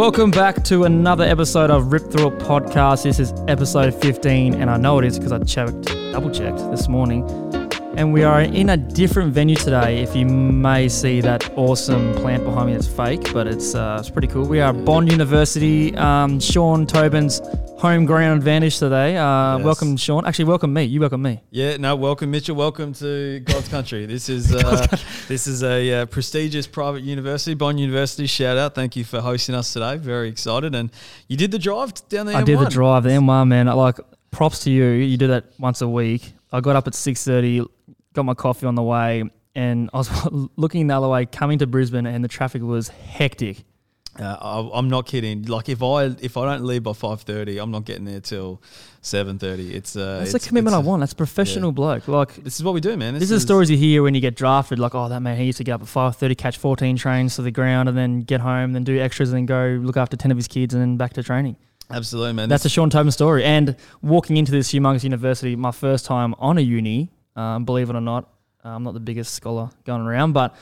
Welcome back to another episode of Rip Through It podcast. This is episode 15, and I know it is because I checked, double checked this morning. And we are in a different venue today. If you may see that awesome plant behind me, it's fake, but it's uh, it's pretty cool. We are Bond University, um, Sean Tobin's home ground advantage today. Uh, Yes. Welcome, Sean. Actually, welcome me. You welcome me. Yeah, no, welcome, Mitchell. Welcome to God's country. This is uh, this is a uh, prestigious private university, Bond University. Shout out! Thank you for hosting us today. Very excited, and you did the drive down the I M1. did the drive, the M1, man. I Like, props to you. You do that once a week. I got up at 6.30, got my coffee on the way, and I was looking the other way, coming to Brisbane, and the traffic was hectic. Uh, I, I'm not kidding. Like if I if I don't leave by five thirty, I'm not getting there till seven thirty. It's uh, That's it's, the commitment I want. That's professional bloke. Like, This is what we do, man. This, is the stories you hear when you get drafted. Like, oh, that man, he used to get up at five thirty, catch fourteen trains to the ground, and then get home, then do extras, and then go look after ten of his kids, and then back to training. Absolutely, man. That's a This- Sean Tobin story. And walking into this humongous university, my first time on a uni, um, believe it or not, uh, I'm not the biggest scholar going around, but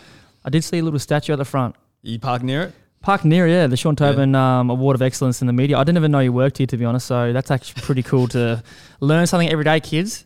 I did see a little statue at the front. you park near it. Park near, yeah, the Sean Tobin um, Award of Excellence in the Media. I didn't even know you worked here, to be honest. So that's actually pretty cool to learn something every day, kids.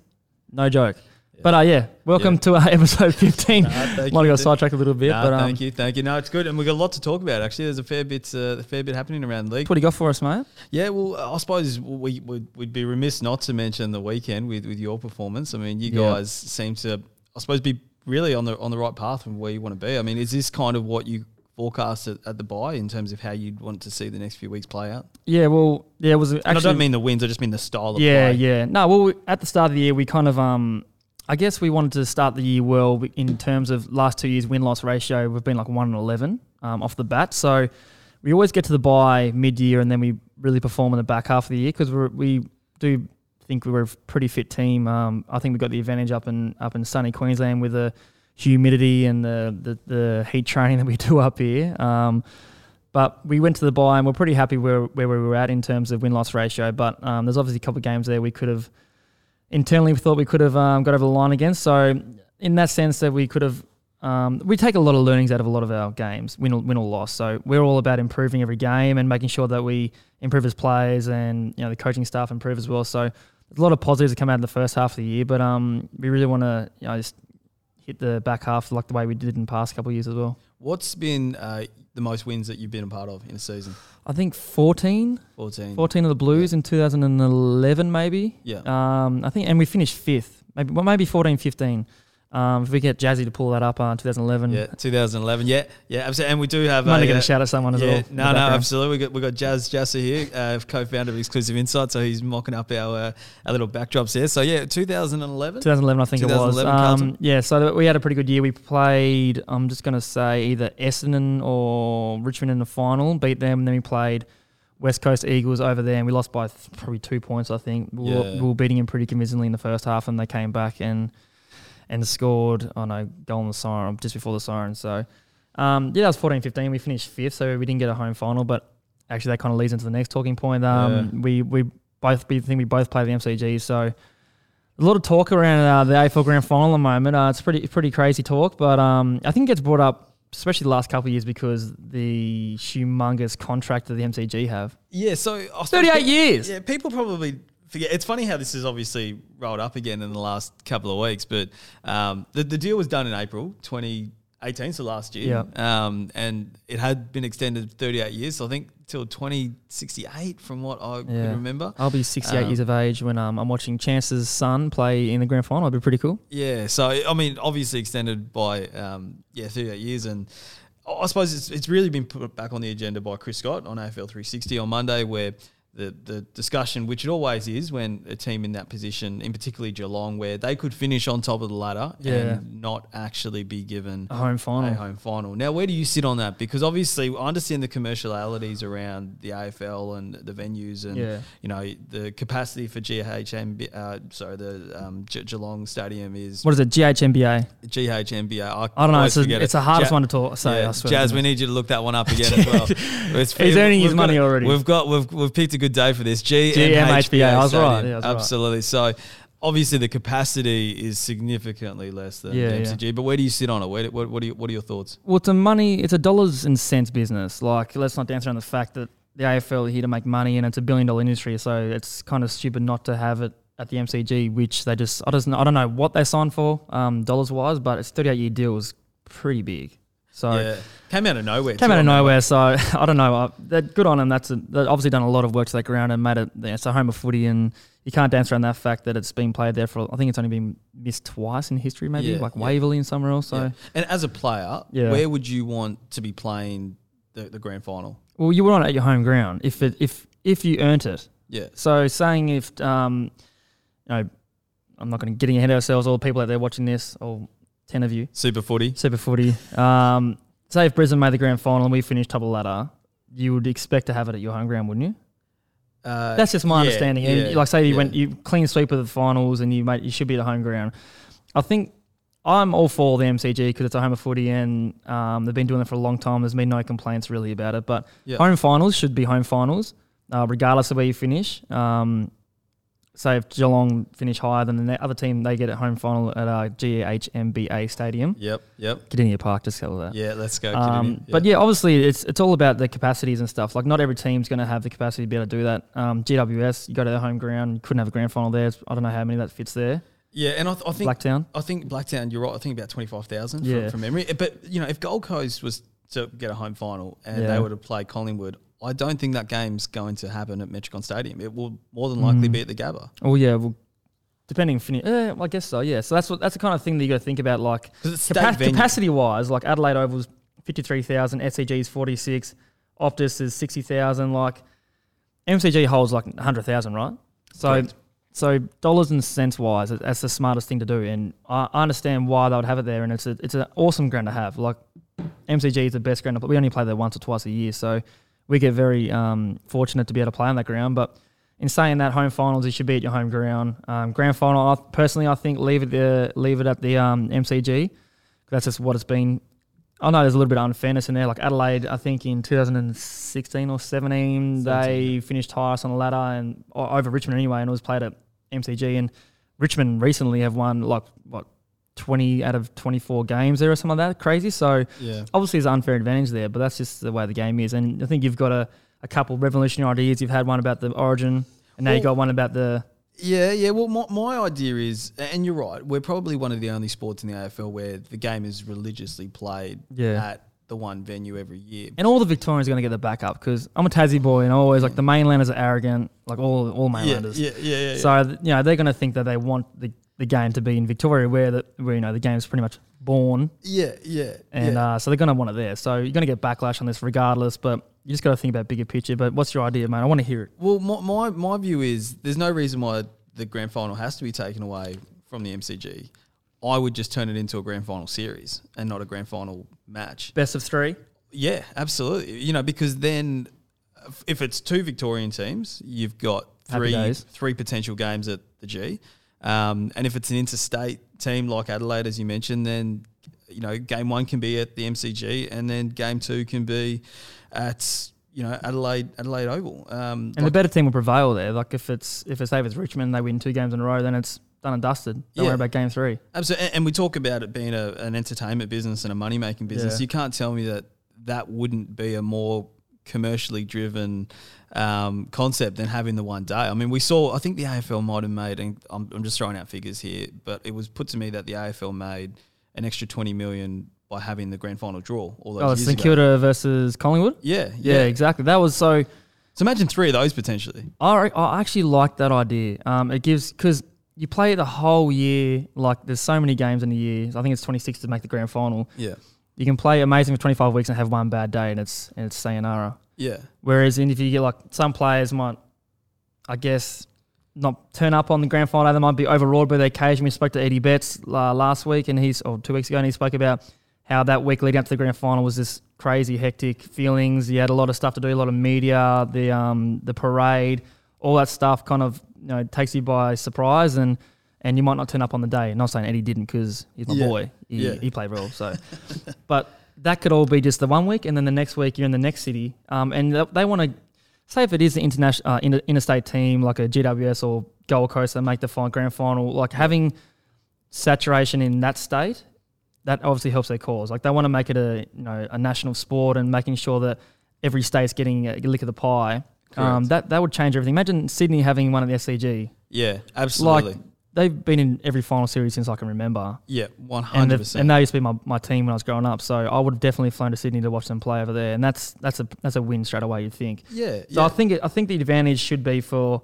No joke. But uh, yeah, welcome Yeah. to uh, episode 15. Nah, Might have got sidetracked a little bit, Nah, but um, thank you, thank you. No, it's good, and we've got a lot to talk about. Actually, there's a fair bit, uh, a fair bit happening around the league. what do you got for us, mate? Yeah, well, I suppose we would we'd be remiss not to mention the weekend with, with your performance. I mean, you Yeah. guys seem to, I suppose, be really on the on the right path from where you want to be. I mean, is this kind of what you forecast at, at the buy in terms of how you'd want to see the next few weeks play out? Yeah, well, yeah, it was actually. and I don't mean the wins; I just mean the style of yeah, play. yeah. Yeah. No, well, we, at the start of the year, we kind of, um, I guess we wanted to start the year well in terms of last two years win loss ratio. We've been like one and eleven um, off the bat, so we always get to the buy mid year, and then we really perform in the back half of the year because we do think we were a pretty fit team. Um, I think we got the advantage up in up in sunny Queensland with the humidity and the the, the heat training that we do up here. Um, but we went to the buy and we're pretty happy where, where we were at in terms of win loss ratio. But um, there's obviously a couple of games there we could have internally we thought we could have um, got over the line against. So in that sense that we could have. Um, we take a lot of learnings out of a lot of our games, win or, win or loss. So we're all about improving every game and making sure that we improve as players and you know the coaching staff improve as well. So a lot of positives that come out in the first half of the year, but um, we really want to you know just hit the back half like the way we did in the past couple of years as well. What's been uh, the most wins that you've been a part of in a season? I think 14, Fourteen. 14 of the Blues in 2011 maybe. Yeah. Um, I think, and we finished fifth, maybe well, maybe 14, 15. Um, if we get Jazzy to pull that up on 2011, Yeah, 2011. Yeah, yeah, absolutely. And we do have might get uh, a shout at someone as yeah, well. No, no, absolutely. We got we got Jazz Jasser here, uh, co-founder of Exclusive Insight. So he's mocking up our uh, our little backdrops there. So yeah, 2011. 2011, I think it was. Um, yeah, so we had a pretty good year. We played, I'm just going to say, either Essendon or Richmond in the final, beat them, and then we played West Coast Eagles over there, and we lost by th- probably two points, I think. We, were, Yeah. we were beating them pretty convincingly in the first half, and they came back and and scored, oh no, goal on the siren, just before the siren. So, um, yeah, that was 14 15. We finished fifth, so we didn't get a home final, but actually that kind of leads into the next talking point. Um, We we both we think we both play the MCG, so a lot of talk around uh, the AFL Grand Final at the moment. Uh, it's pretty pretty crazy talk, but um, I think it gets brought up, especially the last couple of years, because the humongous contract that the MCG have. Yeah, so 38 years. Yeah, people probably forget. It's funny how this is obviously rolled up again in the last couple of weeks, but um, the the deal was done in April 2018, so last year. Um, and it had been extended 38 years, so I think till 2068, from what I Yeah. can remember. I'll be 68 Um, years of age when um, I'm watching Chance's son play in the grand final. It'd be pretty cool. Yeah, so I mean, obviously extended by um, yeah 38 years, and I suppose it's it's really been put back on the agenda by Chris Scott on AFL 360 on Monday, where the the discussion, which it always is when a team in that position, in particularly Geelong, where they could finish on top of the ladder Yeah. and not actually be given A home a final. home final. Now, where do you sit on that? Because obviously, I understand the commercialities around the AFL and the venues, and Yeah. you know the capacity for GHM. Uh, sorry, the um, Ge- Geelong Stadium is What is it? GHMBA. GHMBA. I, I don't know. It's, a, it's it. the hardest Ja- one to talk, say. yeah, I swear. Jazz, we need you to look that one up again as well. It's- He's earning his got money already. We've got we've, we've picked a good day for this. G GMHBA, I was right, yeah, I was right. Absolutely. So obviously the capacity is significantly less than Yeah, the yeah. MCG. But where do you sit on it? Where, what, what, are you, what are your thoughts? Well, it's a money. It's a dollars and cents business. Like, let's not dance around the fact that the AFL are here to make money, and it's a billion dollar industry. So it's kind of stupid not to have it at the MCG, which they just I don't know, I don't know what they signed for um, dollars wise, but it's thirty eight year deal is pretty big. So yeah, came out of nowhere. came too, out of nowhere. So I don't know. Uh, they're good on them. That's a, they've obviously done a lot of work to that ground and made it. Yeah, it's a home of footy, and you can't dance around that fact that it's been played there for. I think it's only been missed twice in history, maybe Yeah, like yeah. Waverley and somewhere else. So. And as a player, Yeah. where would you want to be playing the, the grand final? Well, you would want it at your home ground if it if if you earned it. Yeah. So saying if um, you know, I'm not going to getting ahead of ourselves. All the people out there watching this, all ten of you, Super footy. super footy. Um, say if Brisbane made the grand final and we finished top of the ladder, you would expect to have it at your home ground, wouldn't you? Uh, That's just my yeah, understanding. And yeah, like say you yeah. went you clean sweep of the finals and you made you should be at home ground. I think I'm all for the MCG because it's a home of footy and um, they've been doing it for a long time. There's been no complaints really about it. But Yeah. home finals should be home finals, uh, regardless of where you finish. Um, say if Geelong finish higher than the other team, they get a home final at uh, GHMBA Stadium. Yep. Yep. Gideon Park, just call that. Yeah. Let's go. Um, Kidney. But yeah, obviously it's it's all about the capacities and stuff. Like not every team's going to have the capacity to be able to do that. Um, GWS, you go to their home ground, you couldn't have a grand final there. I don't know how many that fits there. yeah, and I, th- I think Blacktown. I think Blacktown. You're right. I think about twenty five thousand Yeah. from, from memory. But you know, if Gold Coast was to get a home final and Yeah. they were to play Collingwood, I don't think that game's going to happen at Metricon Stadium. It will more than likely Mm. be at the Gabba Oh yeah, well, depending finish. Eh, I guess so. Yeah. So that's what that's the kind of thing that you got to think about. Like because it's state Capa- capacity wise, like Adelaide Oval's fifty three thousand, SCG is forty six, Optus is sixty thousand. Like MCG holds like hundred thousand, right? So Correct. so dollars and cents wise, that's the smartest thing to do, and I, I understand why they would have it there, and it's a it's an awesome ground to have. Like MCG is the best ground, but we only play there once or twice a year, so we get very um, fortunate to be able to play on that ground. But in saying that, home finals, you should be at your home ground. Um, grand final, I, personally, I think leave it there, leave it at the um, MCG. That's just what it's been. I know there's a little bit of unfairness in there. Like Adelaide, I think in 2016 or 17, they finished highest on the ladder and over Richmond anyway, and it was played at MCG. And Richmond recently have won like what 20 out of 24 games there or something like that. Crazy. So Yeah. obviously there's an unfair advantage there, but that's just the way the game is. And I think you've got a, a couple revolutionary ideas. You've had one about the origin, and now you Well- got one about the Yeah, yeah. Well, my, my idea is, and you're right, we're probably one of the only sports in the AFL where the game is religiously played Yeah. at the one venue every year. and all the Victorians are going to get the backup because I'm a Tassie boy and I always like mm. the mainlanders are arrogant, like all all mainlanders. yeah, yeah, yeah. yeah. So th- you know they're going to think that they want the, the game to be in Victoria, where the where you know the game's pretty much born, yeah, yeah, and yeah. uh, so they're going to want it there. So you're going to get backlash on this regardless, but you just got to think about bigger picture. But what's your idea, man? I want to hear it. Well, my, my my view is there's no reason why the grand final has to be taken away from the MCG. I would just turn it into a grand final series and not a grand final match. Best of three. Yeah, absolutely. You know, because then if- if it's two Victorian teams, you've got three three potential games at the G. Um, and if it's an interstate team like Adelaide, as you mentioned, then you know game one can be at the MCG, and then game two can be at you know Adelaide Adelaide Oval. Um, And the better team will prevail there. Like if it's if it's say if it's Richmond, they win two games in a row, then it's done and dusted. Don't Yeah. worry about game three. Absolutely, and- and we talk about it being a, an entertainment business and a money making business. Yeah. You can't tell me that that wouldn't be a more commercially driven um, concept than having the one day. I mean, we saw. I think the AFL might have made, and I'm, I'm just throwing out figures here, but it was put to me that the AFL made an extra 20 million by having the grand final draw all those Oh, years St. Kilda versus Collingwood. Yeah, Yeah. yeah, exactly. That was so. So imagine three of those potentially. I I actually like that idea. Um, it gives because you play the whole year. Like there's so many games in a year. I think it's 26 to make the grand final. Yeah, You can play amazing for 25 weeks and have one bad day, and it's and it's sayonara. yeah, Whereas in if you get like some players might, I guess, not turn up on the grand final. They might be overawed by the occasion. We spoke to Eddie Betts uh, last week, and he's or two weeks ago, and he spoke about how that week leading up to the grand final was this crazy, hectic feelings. You had a lot of stuff to do, a lot of media, the um the parade, all that stuff kind of you know takes you by surprise, and and you might not turn up on the day. Not saying Eddie didn't because he's my Yeah. boy. He, Yeah. he played well, so. but that could all be just the one week, and then the next week you're in the next city, um, and th- they want to say if it is an international uh, inter- interstate team like a GWS or Gold Coast that make the final, grand final, like having saturation in that state, that obviously helps their cause. Like they want to make it a you know a national sport and making sure that every state's getting a lick of the pie. Um, that that would change everything. Imagine Sydney having one of the SCG. Yeah, absolutely. Like they've been in every final series since I can remember. yeah, And, hundred percent. and they used to be my, my team when I was growing up, so I would have definitely flown to Sydney to watch them play over there, and that's that's a that's a win straight away. You'd think. Yeah, So yeah. I think it, I think the advantage should be for.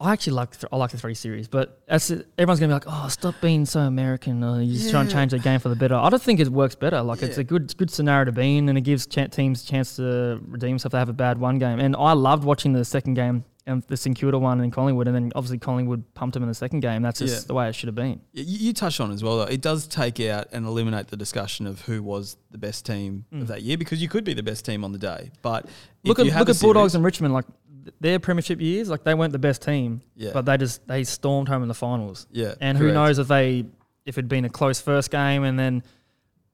I actually like th- I like the three series, but it. everyone's gonna be like, oh, stop being so American. Uh, you just try and Yeah. change the game for the better. I don't think it works better. Like it's a good good scenario to be in, and it gives ch- teams a chance to redeem themselves. If they have a bad one game, and I loved watching the second game and the St Kilda one in Collingwood, and then obviously Collingwood pumped them in the second game. That's just Yeah. the way it should have been. You, you touched on as well, though. It does take out and eliminate the discussion of who was the best team Mm. of that year because you could be the best team on the day. But Look at look at Bulldogs and Richmond, like their premiership years, like they weren't the best team, Yeah. but they just they stormed home in the finals. yeah, And who knows if they if it'd been a close first game and then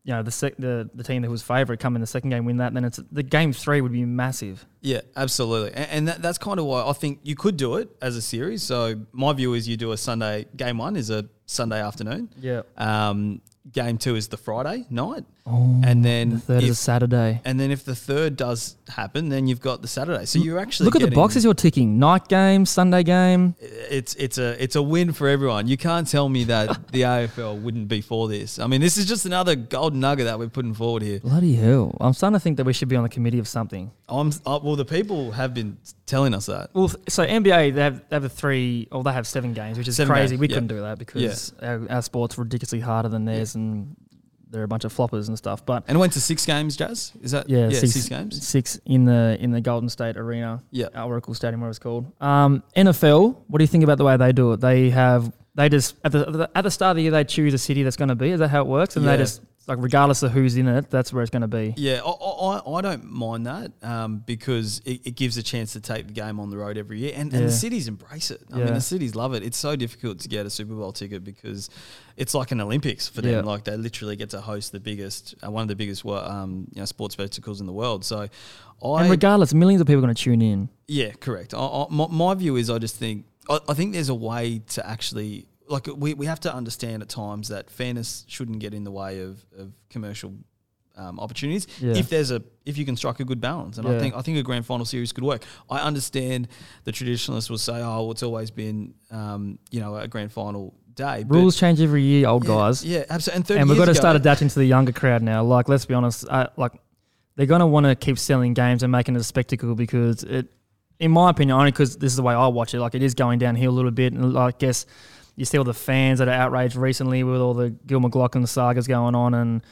you know the sec, the the team that was favourite come in the second game win that then it's the game three would be massive. Yeah, absolutely. And, and that, that's kind of why I think you could do it as a series. So my view is you do a Sunday game one is a Sunday afternoon. Yeah. Um, game two is the Friday night, Oh, and then the third is a Saturday. and then if the third does happen, then you've got the Saturday. So you're actually Look at the boxes you're ticking. Night game, Sunday game. It's it's a it's a win for everyone. You can't tell me that the AFL wouldn't be for this. I mean, this is just another golden nugget that we're putting forward here. Bloody hell! I'm starting to think that we should be on the committee of something. I'm uh, well. The people have been telling us that. Well, so NBA they have they have a three or they have seven games, which is Seven crazy. games, we yeah. couldn't do that because our, our sport's ridiculously harder than theirs, and they're a bunch of floppers and stuff. But And went to six games, Jazz. Is that yeah, six, six, games? six in the in the Golden State Arena, Yeah. Oracle Stadium, whatever it's called. Um, NFL. What do you think about the way they do it? They have they just at the at the start of the year they choose a city that's going to be. Is that how it works? And Yeah. they just like regardless of who's in it, that's where it's going to be. Yeah, I, I, I don't mind that um, because it, it gives a chance to take the game on the road every year, and, and Yeah. the cities embrace it. I mean, the cities love it. It's so difficult to get a Super Bowl ticket because it's like an Olympics for them. Yeah. Like they literally get to host the biggest, uh, one of the biggest, um, you know, sports spectacles in the world. So, I and regardless, millions of people are going to tune in. Yeah, correct. I, I, my, my view is I just think I, I think there's a way to actually like we, we have to understand at times that fairness shouldn't get in the way of, of commercial um, opportunities Yeah. if there's a if you can strike a good balance and I think I think a grand final series could work. I understand the traditionalists will say oh well, it's always been um, you know a grand final day Rules change every year, old yeah, guys. yeah absolutely and, and we've got to ago- start adapting to the younger crowd now. Like, let's be honest, uh, like they're going to want to keep selling games and making it a spectacle because it, in my opinion, only because this is the way I watch it. Like, it is going downhill a little bit, and I guess you see all the fans that are outraged recently with all the Gill McLachlan sagas going on and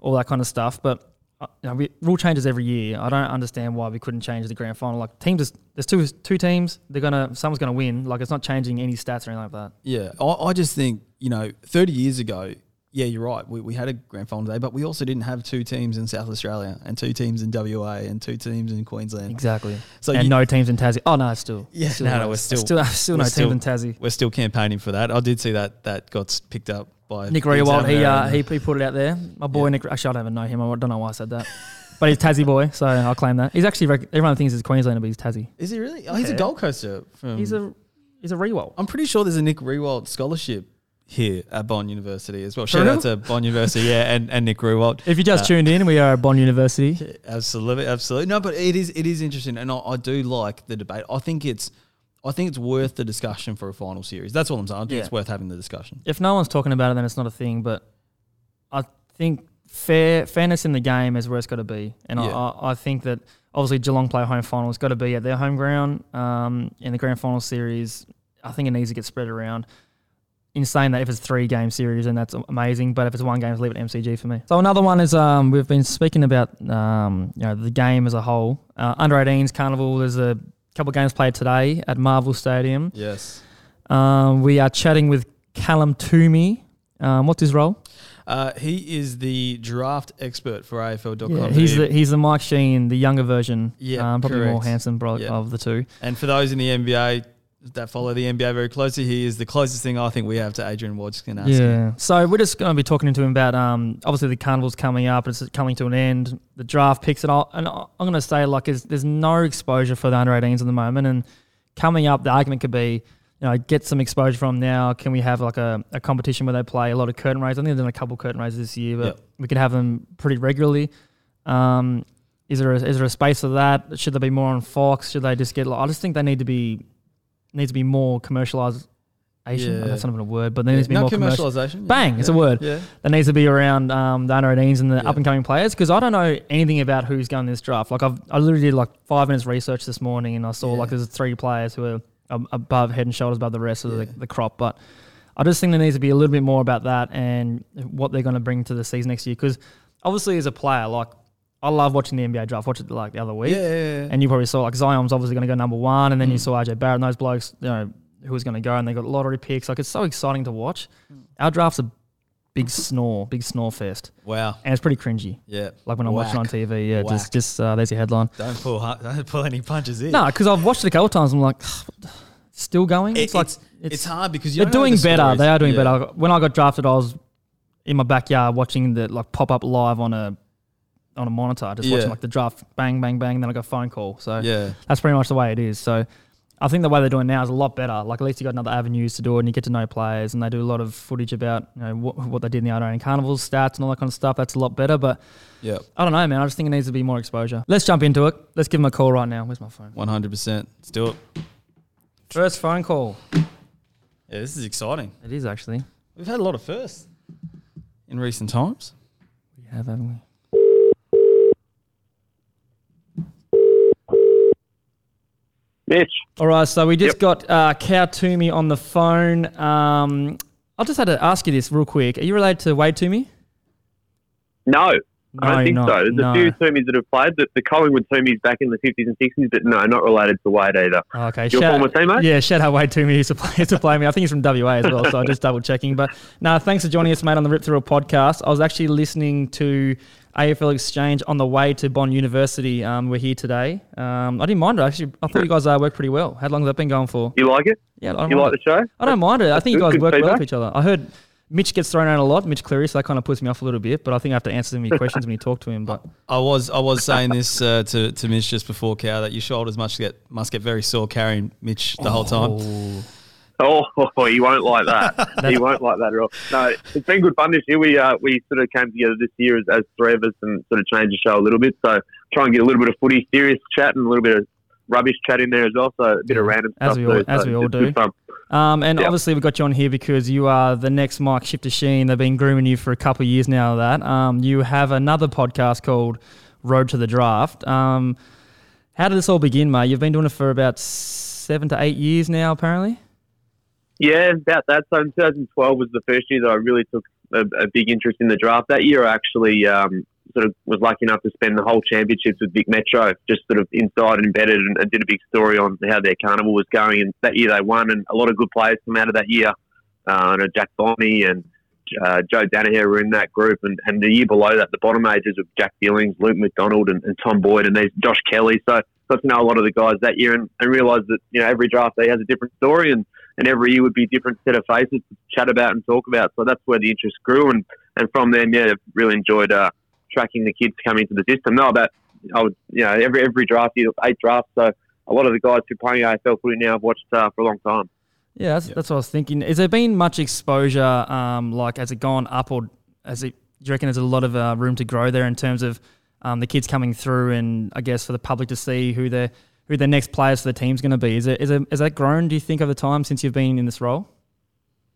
all that kind of stuff. But uh, you know, we, rule changes every year. I don't understand why we couldn't change the grand final. Like teams, is, there's two two teams. They're gonna someone's gonna win. Like it's not changing any stats or anything like that. Yeah, I, I just think you know, thirty years ago, yeah, you're right. We, we had a grand final day, but we also didn't have two teams in South Australia and two teams in WA and two teams in Queensland. Exactly. So and you- no teams in Tassie. Oh no, still. Yeah, still no, no, we're still- still still we're no still- teams in Tassie. We're still campaigning for that. I did see that that got picked up by Nick Riewoldt, he, uh, he he put it out there. My boy Yeah. Nick. Actually, I don't even know him. I don't know why I said that. But he's Tassie boy, so I'll claim that. He's actually everyone thinks he's Queenslander, but he's Tassie. is he really? Oh, he's a Yeah. Gold Coaster. From, He's a he's a Riewoldt. I'm pretty sure there's a Nick Riewoldt scholarship here at Bond University as well. Shout out to Bond University, yeah, and, and Nick Riewoldt. If you just Uh, tuned in, we are at Bond University. Absolutely, absolutely. No, but it is it is interesting, and I, I do like the debate. I think it's I think it's worth the discussion for a final series. That's all I'm saying. I think Yeah. it's worth having the discussion. If no one's talking about it, then it's not a thing. But I think fair fairness in the game is where it's got to be, and Yeah. I, I I think that obviously Geelong play home final. It's got to be at their home ground. Um, in the grand final series, I think it needs to get spread around. In saying that, if it's three game series, and that's amazing. But if it's one game, leave it MCG for me. So another one is um, we've been speaking about um, you know the game as a whole. Uh, under 18s carnival. There's a couple of games played today at Marvel Stadium. Yes. Um, we are chatting with Callum Twomey. Um, what's his role? Uh, he is the draft expert for AFL.com. Yeah, he's the he's the Mike Sheahan, the younger version. Yeah, um, probably more handsome bro- Yeah. of the two. and for those in the NBA, that follow the NBA very closely, he is the closest thing I think we have to Adrian Wojnarowski. Yeah. So we're just going to be talking to him about um, obviously the carnival's coming up. It's coming to an end. The draft picks it all, and I'm going to say like there's, there's no exposure for the under 18s at the moment, and coming up, the argument could be. You know, get some exposure from now. Can we have like a, a competition where they play a lot of curtain raises? I think they've done a couple curtain raises this year, but Yep. we could have them pretty regularly. Um, is there a, is there a space for that? Should they be more on Fox? Should they just get? Like, I just think they need to be needs to be more commercialized. Yeah. That's not even a word, but there needs to be no more commercial. commercialization. yeah. Bang, it's a word. Yeah. That needs to be around um, the under 18s and the Yeah. up and coming players because I don't know anything about who's going this draft. Like I've I literally did like five minutes research this morning and I saw like there's three players who are above head and shoulders above the rest of Yeah. the, the crop, but. I just think there needs to be a little bit more about that and what they're going to bring to the season next year. Because obviously, as a player, like I love watching the NBA draft. Watched it like the other week, Yeah, yeah, yeah. and you probably saw like Zion's obviously going to go number one, and then Mm. you saw RJ Barrett and those blokes, you know, who was going to go, and they got lottery picks. Like it's so exciting to watch. Mm. Our draft's a big snore, big snore fest, wow. and it's pretty cringy. Yeah. Like when I'm watching on TV, yeah, Whack. just just uh, there's your headline. Don't pull don't pull any punches in. No, because I've watched it a couple times. I'm like, still going. It- it's like it's, it's hard because they're doing the better. stories. They are doing Yeah. better. When I got drafted, I was in my backyard watching the like pop up live on a on a monitor, just watching like the draft, bang, bang, bang. Then I got a phone call. So Yeah. that's pretty much the way it is. So I think the way they're doing now is a lot better. Like at least you got another avenues to do it, and you get to know players, and they do a lot of footage about you know what, what they did in the Iron Carnivals stats and all that kind of stuff. That's a lot better. But Yeah. I don't know, man. I just think it needs to be more exposure. Let's jump into it. Let's give them a call right now. Where's my phone? One hundred percent. Let's do it. First phone call. Yeah, this is exciting. It is actually. We've had a lot of firsts in recent times. We have, haven't we? Mitch. All right, so we just got uh, Cal Twomey on the phone. Um, I just had to ask you this real quick. Are you related to Wade Toomey? No, No, I don't think not- so. There's no. a few Twomeys that have played. The, the Collingwood Twomeys back in the 50s and 60s, but no, not related to Wade either. Oh, okay, Your former teammate? Yeah, shout out Wade Toomey used to play, used to play me. I think he's from WA as well, so I'm just double checking. But no, thanks for joining us, mate, on the Rip Through a podcast. I was actually listening to AFL Exchange on the way to Bond University. Um, we're here today. Um, I didn't mind it actually. I thought you guys uh, worked pretty well. How long has that been going for? You like it? Yeah, I don't You mind like it. the show? I don't mind it. I think you guys Good work well with each other. I heard Mitch gets thrown out a lot, Mitch Cleary, so that kind of puts me off a little bit. But I think I have to answer some of your questions when you talk to him. But I was I was saying this uh, to to Mitch just before Cal that your shoulders must get must get very sore carrying Mitch the whole time. Oh, Oh, he won't like that. he won't like that at all. No, it's been good fun this year. We uh, we sort of came together this year as, as three of us and sort of changed the show a little bit. So try and get a little bit of footy, serious chat, and a little bit of rubbish chat in there as well. So a bit of random as stuff. we all- too. as So we all do. Um, and obviously we've got you on here because you are the next Mike Shifter Sheahan. They've been grooming you for a couple of years now. That um, you have another podcast called Road to the Draft. Um, how did this all begin, mate? You've been doing it for about seven to eight years now, apparently. Yeah, about that. So in 2012 was the first year that I really took a, a big interest in the draft. That year, I actually um, sort of was lucky enough to spend the whole championships with Vic Metro, just sort of inside and embedded, and, and did a big story on how their carnival was going. And that year they won, and a lot of good players come out of that year. Uh, know Jack Bonney and uh, Joe Daniher were in that group, and, and the year below that, the bottom ages of Jack Billings, Luke McDonald, and, and Tom Boyd, and there's Josh Kelly. So got to know a lot of the guys that year, and, and realised that you know every draft day has a different story, and and every year would be a different set of faces to chat about and talk about. So that's where the interest grew, and, and from then, yeah, really enjoyed uh, tracking the kids coming into the system. No, about I would, you know, every every draft year, eight drafts. So a lot of the guys who are playing AFL footy now have watched uh, for a long time. Yeah, that's, that's what I was thinking. Has there been much exposure? Um, like, has it gone up, or has it? Do you reckon there's a lot of uh, room to grow there in terms of um, the kids coming through, and I guess for the public to see who their who the next players for the team's going to be? Is it is it has that grown? Do you think over time since you've been in this role?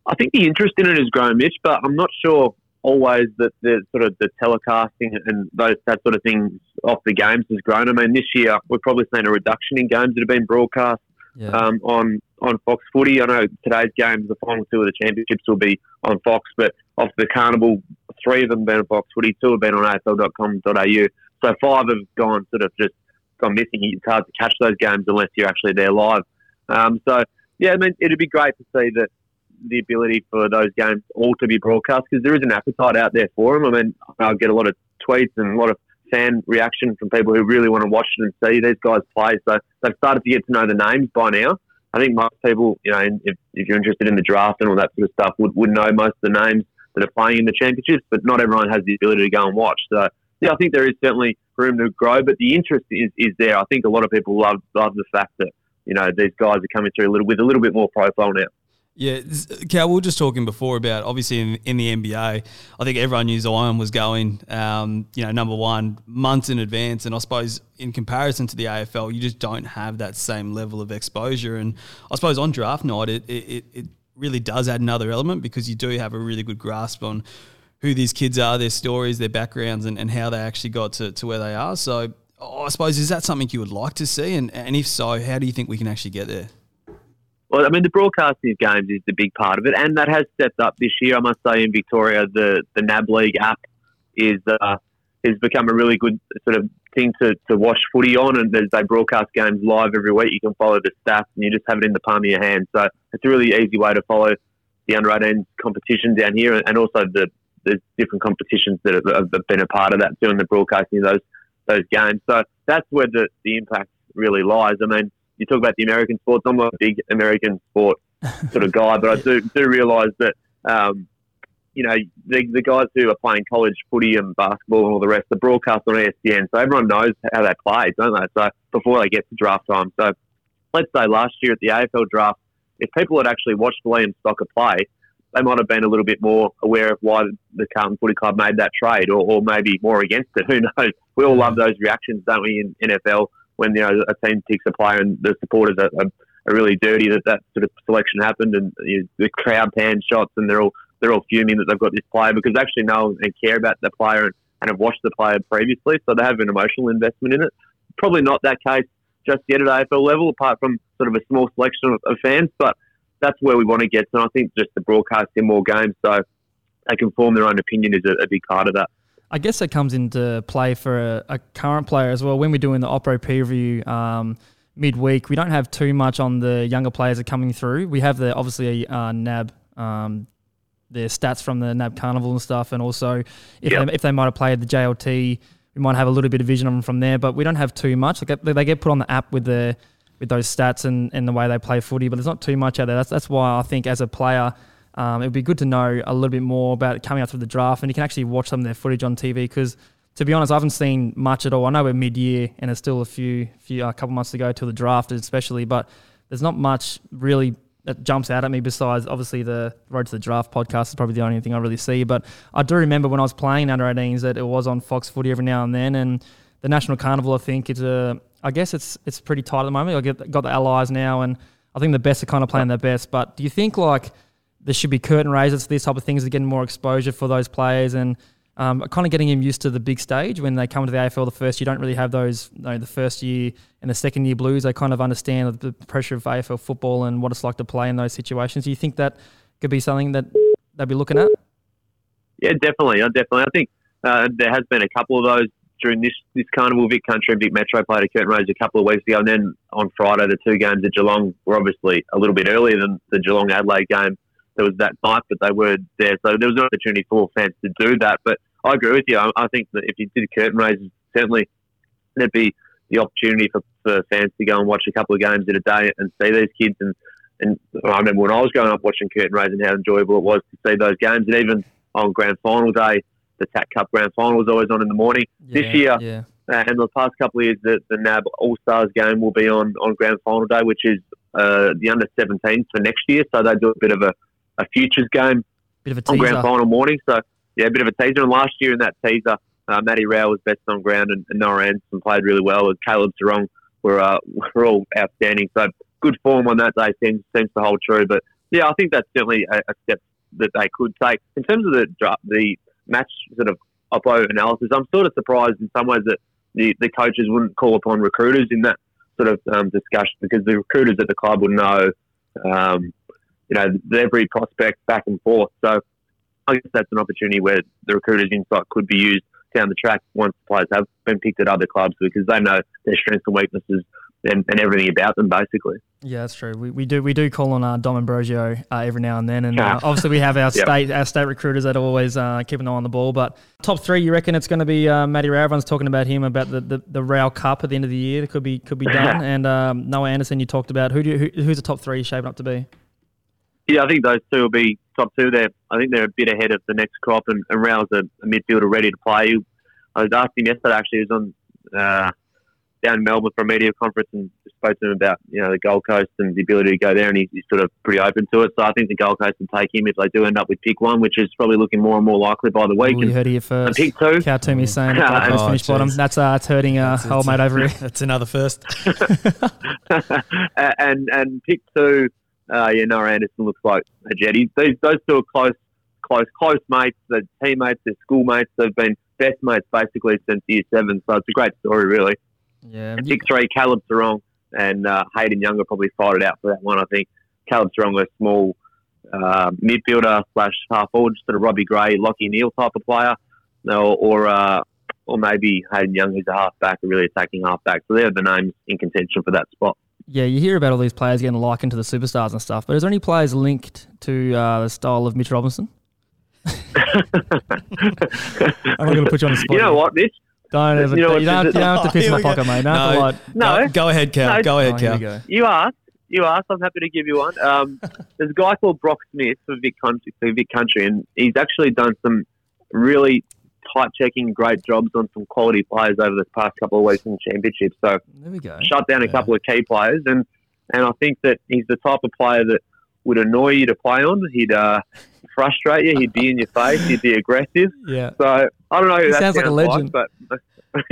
I think the interest in it has grown, Mitch, but I'm not sure always that the sort of the telecasting and those that sort of things off the games has grown. I mean, this year we've probably seen a reduction in games that have been broadcast Yeah. um, on on Fox Footy. I know today's games, the final two of the championships will be on Fox, but off the carnival, three of them have been on Fox Footy, two have been on AFL.com.au. So five have gone sort of just gone missing. It's hard to catch those games unless you're actually there live. Um, so yeah, I mean, it'd be great to see that the ability for those games all to be broadcast because there is an appetite out there for them. I mean, I get a lot of tweets and a lot of fan reaction from people who really want to watch it and see these guys play. So they've started to get to know the names by now. I think most people, you know, if, if you're interested in the draft and all that sort of stuff, would, would know most of the names that are playing in the championships, but not everyone has the ability to go and watch. So, yeah, I think there is certainly room to grow, but the interest is, is there. I think a lot of people love love the fact that you know these guys are coming through a little with a little bit more profile now. Yeah, Cal, we were just talking before about obviously in, in the NBA, I think everyone knew Zion was going, um, you know, number one months in advance. And I suppose in comparison to the AFL, you just don't have that same level of exposure. And I suppose on draft night, it, it, it really does add another element because you do have a really good grasp on who these kids are, their stories, their backgrounds, and, and how they actually got to, to where they are. So I suppose, is that something you would like to see? And, and if so, how do you think we can actually get there? Well, I mean, the broadcasting of games is the big part of it, and that has stepped up this year. I must say, in Victoria, the the NAB League app is uh, has become a really good sort of thing to, to watch footy on, and as they broadcast games live every week, you can follow the stats, and you just have it in the palm of your hand. So it's a really easy way to follow the under 18 competition down here, and also the the different competitions that have, have been a part of that, doing the broadcasting of those those games. So that's where the, the impact really lies. I mean you talk about the American sports. I'm not a big American sport sort of guy, but I do do realise that um, you know the, the guys who are playing college footy and basketball and all the rest, the broadcast on ESPN, so everyone knows how they play, don't they? So before they get to draft time, so let's say last year at the AFL draft, if people had actually watched Liam Stocker play, they might have been a little bit more aware of why the Carlton Footy Club made that trade, or, or maybe more against it. Who knows? We all love those reactions, don't we, in NFL when you know a team picks a player and the supporters are, are, are really dirty that that sort of selection happened and you know, the crowd pan shots and they're all they're all fuming that they've got this player because they actually know and care about the player and, and have watched the player previously, so they have an emotional investment in it. Probably not that case just yet at AFL level, apart from sort of a small selection of, of fans, but that's where we want to get to. And I think just the broadcast in more games so they can form their own opinion is a, a big part of that. I guess that comes into play for a, a current player as well. When we're doing the Opro peer review um, midweek, we don't have too much on the younger players that are coming through. We have the obviously uh, NAB, um, their stats from the NAB Carnival and stuff, and also if, yep. they, if they might have played the JLT, we might have a little bit of vision on them from there. But we don't have too much. Like they get put on the app with the with those stats and, and the way they play footy, but there's not too much out there. That's that's why I think as a player um, it would be good to know a little bit more about coming out through the draft, and you can actually watch some of their footage on TV. Because to be honest, I haven't seen much at all. I know we're mid-year, and it's still a few, few a couple months to go till the draft, especially. But there's not much really that jumps out at me besides obviously the Road to the Draft podcast is probably the only thing I really see. But I do remember when I was playing under 18s that it was on Fox Footy every now and then, and the National Carnival. I think it's a, I guess it's it's pretty tight at the moment. I get got the allies now, and I think the best are kind of playing their best. But do you think like there should be curtain raisers for these type of things to getting more exposure for those players and um, kind of getting them used to the big stage when they come to the AFL the first. You don't really have those you know, the first year and the second year blues. They kind of understand the pressure of AFL football and what it's like to play in those situations. Do you think that could be something that they'd be looking at? Yeah, definitely. Definitely. I think uh, there has been a couple of those during this this carnival. Vic Country and Vic Metro played a curtain raise a couple of weeks ago, and then on Friday the two games at Geelong were obviously a little bit earlier than the Geelong Adelaide game there was that night, but they were there. So there was an opportunity for fans to do that. But I agree with you. I, I think that if you did curtain raises, certainly there'd be the opportunity for, for fans to go and watch a couple of games in a day and see these kids. And, and I remember when I was growing up watching curtain raises and how enjoyable it was to see those games. And even on grand final day, the TAC Cup grand final was always on in the morning. Yeah, this year, yeah. uh, and the past couple of years, the, the NAB All Stars game will be on, on grand final day, which is uh, the under 17s for next year. So they do a bit of a a futures game bit of a teaser. on grand final morning. So yeah, a bit of a teaser. And last year in that teaser, uh, Matty Rowell was best on ground, and, and Noah Anderson played really well. And Caleb Serong were uh, were all outstanding. So good form on that day seems seems to hold true. But yeah, I think that's certainly a, a step that they could take in terms of the the match sort of oppo analysis. I'm sort of surprised in some ways that the, the coaches wouldn't call upon recruiters in that sort of um, discussion because the recruiters at the club would know um, you know, every prospect back and forth. So I guess that's an opportunity where the recruiter's insight could be used down the track once the players have been picked at other clubs because they know their strengths and weaknesses and, and everything about them, basically. Yeah, that's true. We, we do we do call on uh, Dom Ambrogio uh, every now and then, and uh, obviously we have our Yep. state our state recruiters that always uh, keep an eye on the ball. But top three, you reckon it's going to be uh, Matty Rowell? Everyone's talking about him about the, the, the Rowell Cup at the end of the year. It could be could be done. and um, Noah Anderson, you talked about who do you, who, who's the top three shaping up to be? Yeah, I think those two will be top two there. I think they're a bit ahead of the next crop, and, and Rowell's a, a midfielder ready to play. I was asking yesterday, actually, he was on uh, down in Melbourne for a media conference and spoke to him about you know the Gold Coast and the ability to go there, and he's, he's sort of pretty open to it. So I think the Gold Coast will take him if they do end up with pick one, which is probably looking more and more likely by the week. Well, you And, heard it here and first. pick two, Cal Twomey saying that Gold Coast Oh, finished bottom. That's uh, it's hurting uh, That's- old mate over here. That's another first. and and pick two, uh, yeah, Noah Anderson looks like a jetty. These those two are close, close, close mates. They're teammates. They're schoolmates. They've been best mates basically since year seven. So it's a great story, really. Yeah, And pick three, Caleb Serong and uh, Hayden Younger probably fight it out for that one. I think Caleb Serong, a small uh, midfielder slash half forward, sort of Robbie Gray, Lachie Neale type of player, no, or uh, or maybe Hayden Young, who's a halfback, a really attacking halfback. So they're the names in contention for that spot. Yeah, you hear about all these players getting likened to the superstars and stuff, but is there any players linked to uh, the style of Mitch Robinson? I'm not going to put you on the spot. You know here. what, Mitch? Don't ever. You know You, don't, you don't have to piss Here my pocket, mate. Don't have to No. No. Go, go ahead, Cal. No. Go Oh, ahead, here we Cal. go. You asked. You asked. I'm happy to give you one. Um, there's a guy called Brock Smith for Vic Country, for Vic Country, and he's actually done some really tight checking, great jobs on some quality players over the past couple of weeks in the championship. So There we go. shut down a Yeah. couple of key players, and and I think that he's the type of player that would annoy you to play on. He'd uh, frustrate you. He'd be in your face. He'd be aggressive. Yeah. So I don't know who that sounds like a legend. but.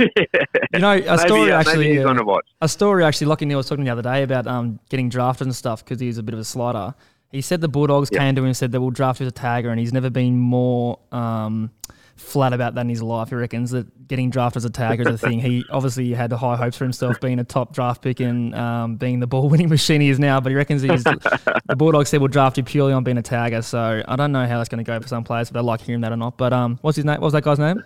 You know, a maybe, story uh, actually. he's uh, watch. a story actually. Lachie Neale was talking the other day about um, getting drafted and stuff because he's a bit of a slider. He said the Bulldogs Yeah. came to him and said they will draft you as a tagger, and he's never been more um, flat about that in his life. He reckons that getting drafted as a tagger is a thing. He obviously had high hopes for himself being a top draft pick and um, being the ball winning machine he is now. But he reckons he's the Bulldogs said will draft you purely on being a tagger. So I don't know how that's going to go for some players if they like hearing that or not. But um, what's his name? What was that guy's name?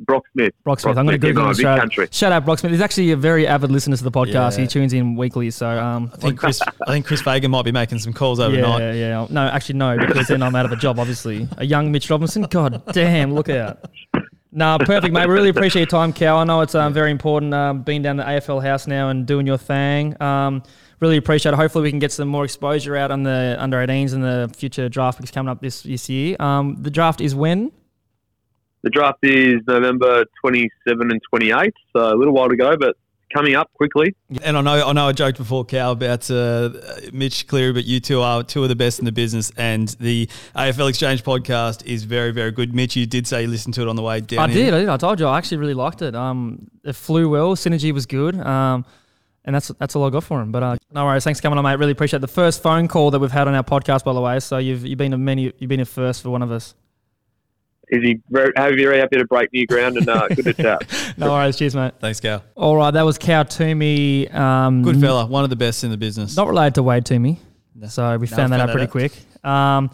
Brock Smith. Brock Smith. Brock I'm going to Smith, Google him yeah, straight. Country. Shout out Brock Smith. He's actually a very avid listener to the podcast. Yeah. He tunes in weekly. So um, I think Chris. I think Chris Fagan might be making some calls overnight. yeah, yeah. No, actually no, because then I'm out of a job. Obviously, a young Mitch Robinson. God damn, look out. Nah, perfect, mate. Really appreciate your time, Cal. I know it's um, very important um, being down the AFL house now and doing your thing. Um, really appreciate it. Hopefully, we can get some more exposure out on the under 18s and the future draft picks coming up this, this year. Um, the draft is when? The draft is November 27 and 28, so a little while to go, but coming up quickly. And I know, I know, I joked before, Cal, about uh, Mitch Cleary, but you two are two of the best in the business, and the AFL Exchange podcast is very, very good. Mitch, you did say you listened to it on the way down. I here. did, I did. I told you, I actually really liked it. Um, it flew well. Synergy was good. Um, and that's that's all I got for him. But uh, no worries. Thanks for coming on, mate. Really appreciate it. the first phone call that we've had on our podcast, by the way. So you've you've been a many you've been a first for one of us. Is he very, very happy to break new ground and uh, good to chat? No worries. Cheers, mate. Thanks, Cal. All right, that was Cal Twomey. Um, Good fella, one of the best in the business. Not related to Wade Toomey. No. So we No, found that found out that pretty out. quick. Um,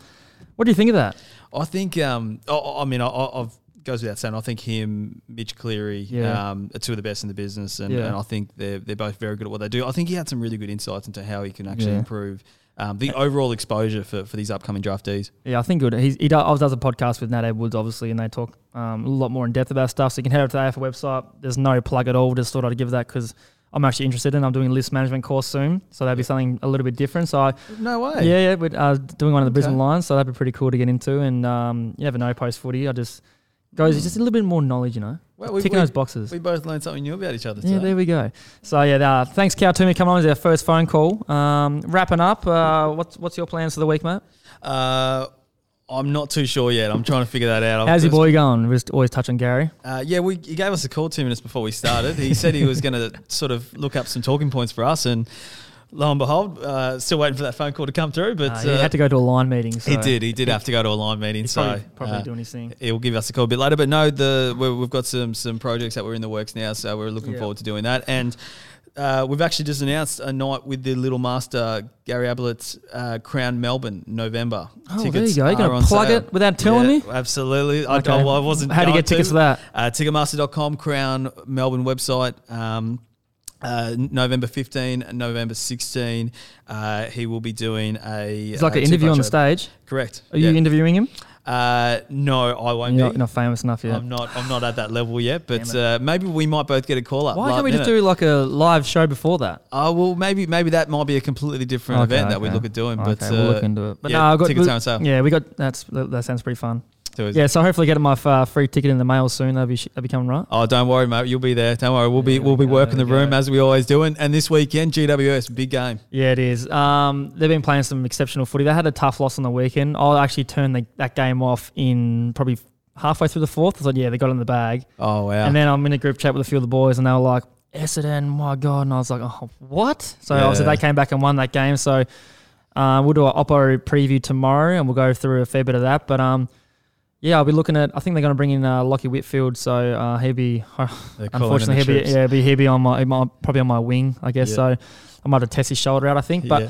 what do you think of that? I think, um, I, I mean, I, I- I've goes without saying. I think him, Mitch Cleary, Yeah. um, are two of the best in the business, and, Yeah. and I think they're they're both very good at what they do. I think he had some really good insights into how he can actually Yeah. improve um, the overall exposure for, for these upcoming draftees. Yeah, I think good. He's, he does, does a podcast with Nat Edwards, obviously, and they talk um, a lot more in depth about stuff. So you can head over to the AFL website. There's no plug at all. Just thought I'd give that because I'm actually interested in. I'm doing a list management course soon, so that'd be something a little bit different. So I, No way. yeah, yeah, we're uh, doing one of the Brisbane Okay. Lions, so that'd be pretty cool to get into. And um, you never know, post footy. I just goes it's just a little bit more knowledge, you know, Well, we, ticking we, those boxes. we both learned something new about each other Yeah, there we go. So yeah, uh, thanks, Cal Twomey, coming on as our first phone call. Um, wrapping up, uh, what's what's your plans for the week, mate? Uh, I'm not too sure yet. I'm trying to figure that out. How's your boy going? We just always touch on Gary. Uh, yeah, we, he gave us a call two minutes before we started. He said he was going to sort of look up some talking points for us, and lo and behold, uh, still waiting for that phone call to come through. But Uh, he uh, had to go to a line meeting. So he did. He did have to go to a line meeting, He's so probably, probably uh, doing his thing. he'll give us a call a bit later. But no, the we we've got some some projects that we're in the works now, so we're looking Yeah. forward to doing that. And uh, we've actually just announced a night with the Little Master Gary Ablett's uh, Crown Melbourne November. Oh, there you go. You're gonna on plug sale. it without telling Yeah, me? Absolutely. I, Okay. I, I wasn't. How do you get tickets to. for that? Uh, Ticketmaster.com, Crown Melbourne website. Um, Uh, November 15 and November 16, uh, he will be doing a. It's like uh, an interview on the stage. Correct. Are you interviewing him? Uh, no, I won't You're not, be. not famous enough yet. I'm not. I'm not at that level yet. But uh, maybe we might both get a call up. Why can't we just do like a live show before that? Oh well, maybe maybe that might be a completely different Okay, event that we look at doing. But okay, we'll uh, look into it. But yeah, no, I got tickets we- on sale. Yeah, we got that's that sounds pretty fun. Too easy. Yeah, so hopefully get my uh, free ticket in the mail soon. That'll be sh- that'll be coming right. Oh, don't worry, mate. You'll be there. Don't worry. We'll be we'll be working the room as we always do. And, and this weekend, GWS big game. Yeah, it is. Um, they've been playing some exceptional footy. They had a tough loss on the weekend. I'll actually turn the, that game off in probably halfway through the fourth. I thought, yeah, they got it in the bag. Oh wow. And then I'm in a group chat with a few of the boys, and they were like, Essendon, my God. And I was like, oh, what? So Yeah. obviously they came back and won that game. So uh, we'll do an Oppo preview tomorrow, and we'll go through a fair bit of that. But um, yeah, I'll be looking at, I think they're going to bring in uh, Lachie Whitfield. So uh, he'll be, unfortunately, he'll be, yeah, be, he'll be on my, my, probably on my wing, I guess. Yeah. So I might have to test his shoulder out, I think. But Yeah.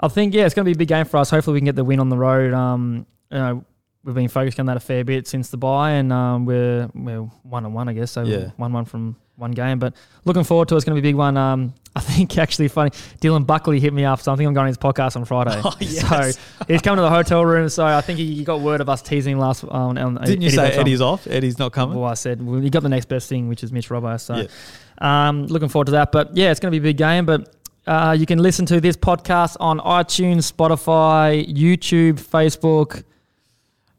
I think yeah, it's going to be a big game for us. Hopefully, we can get the win on the road. Um, you know, we've been focused on that a fair bit since the bye, and um, we're we're one and one, I guess. So Yeah. one one from one game, but looking forward to it. It's going to be a big one. Um, I think actually funny. Dylan Buckley hit me up, so I think I'm going to his podcast on Friday. Oh, yes. So he's coming to the hotel room. So I think he, he got word of us teasing him last. Um, on Didn't you say. Eddie's off? Eddie's not coming. Well, I said well, he got the next best thing, which is Mitch Robbo. So, Yeah. um, looking forward to that. But yeah, it's going to be a big game. But uh, you can listen to this podcast on iTunes, Spotify, YouTube, Facebook,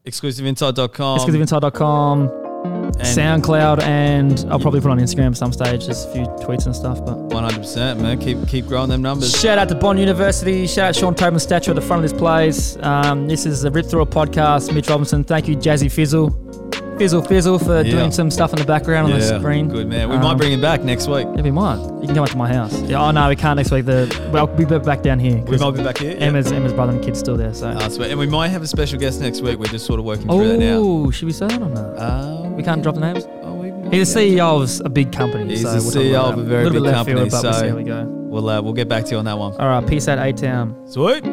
Exclusiveinsight.com. exclusiveinsight.com, and SoundCloud, and I'll probably put on Instagram at some stage, just a few tweets and stuff. But 100%, man. Keep keep growing them numbers. shout out to Bond University. Shout out Sean Tobin's statue at the front of this place. Um, this is the Rip Through It podcast. Mitch Robinson. Thank you, Jazzy Fizzle. Fizzle Fizzle for Yeah. doing some stuff in the background on the screen. Good man. We Um, might bring him back next week. Yeah, we might. You can come up to my house. Yeah, oh no, we can't next week. The well, we'll be back down here. We might be back here. yeah. Emma's Emma's brother and kid's still there. So. Ah, sweet. And we might have a special guest next week. We're just sort of working through that now. oh, should we say that or not? Uh, we can't drop the names. Oh, we He's the CEO of a big company. He's so the CEO of a very little big company, Field, so- we go. We'll, uh, we'll get back to you on that one. All right, peace out, A Town. Sweet.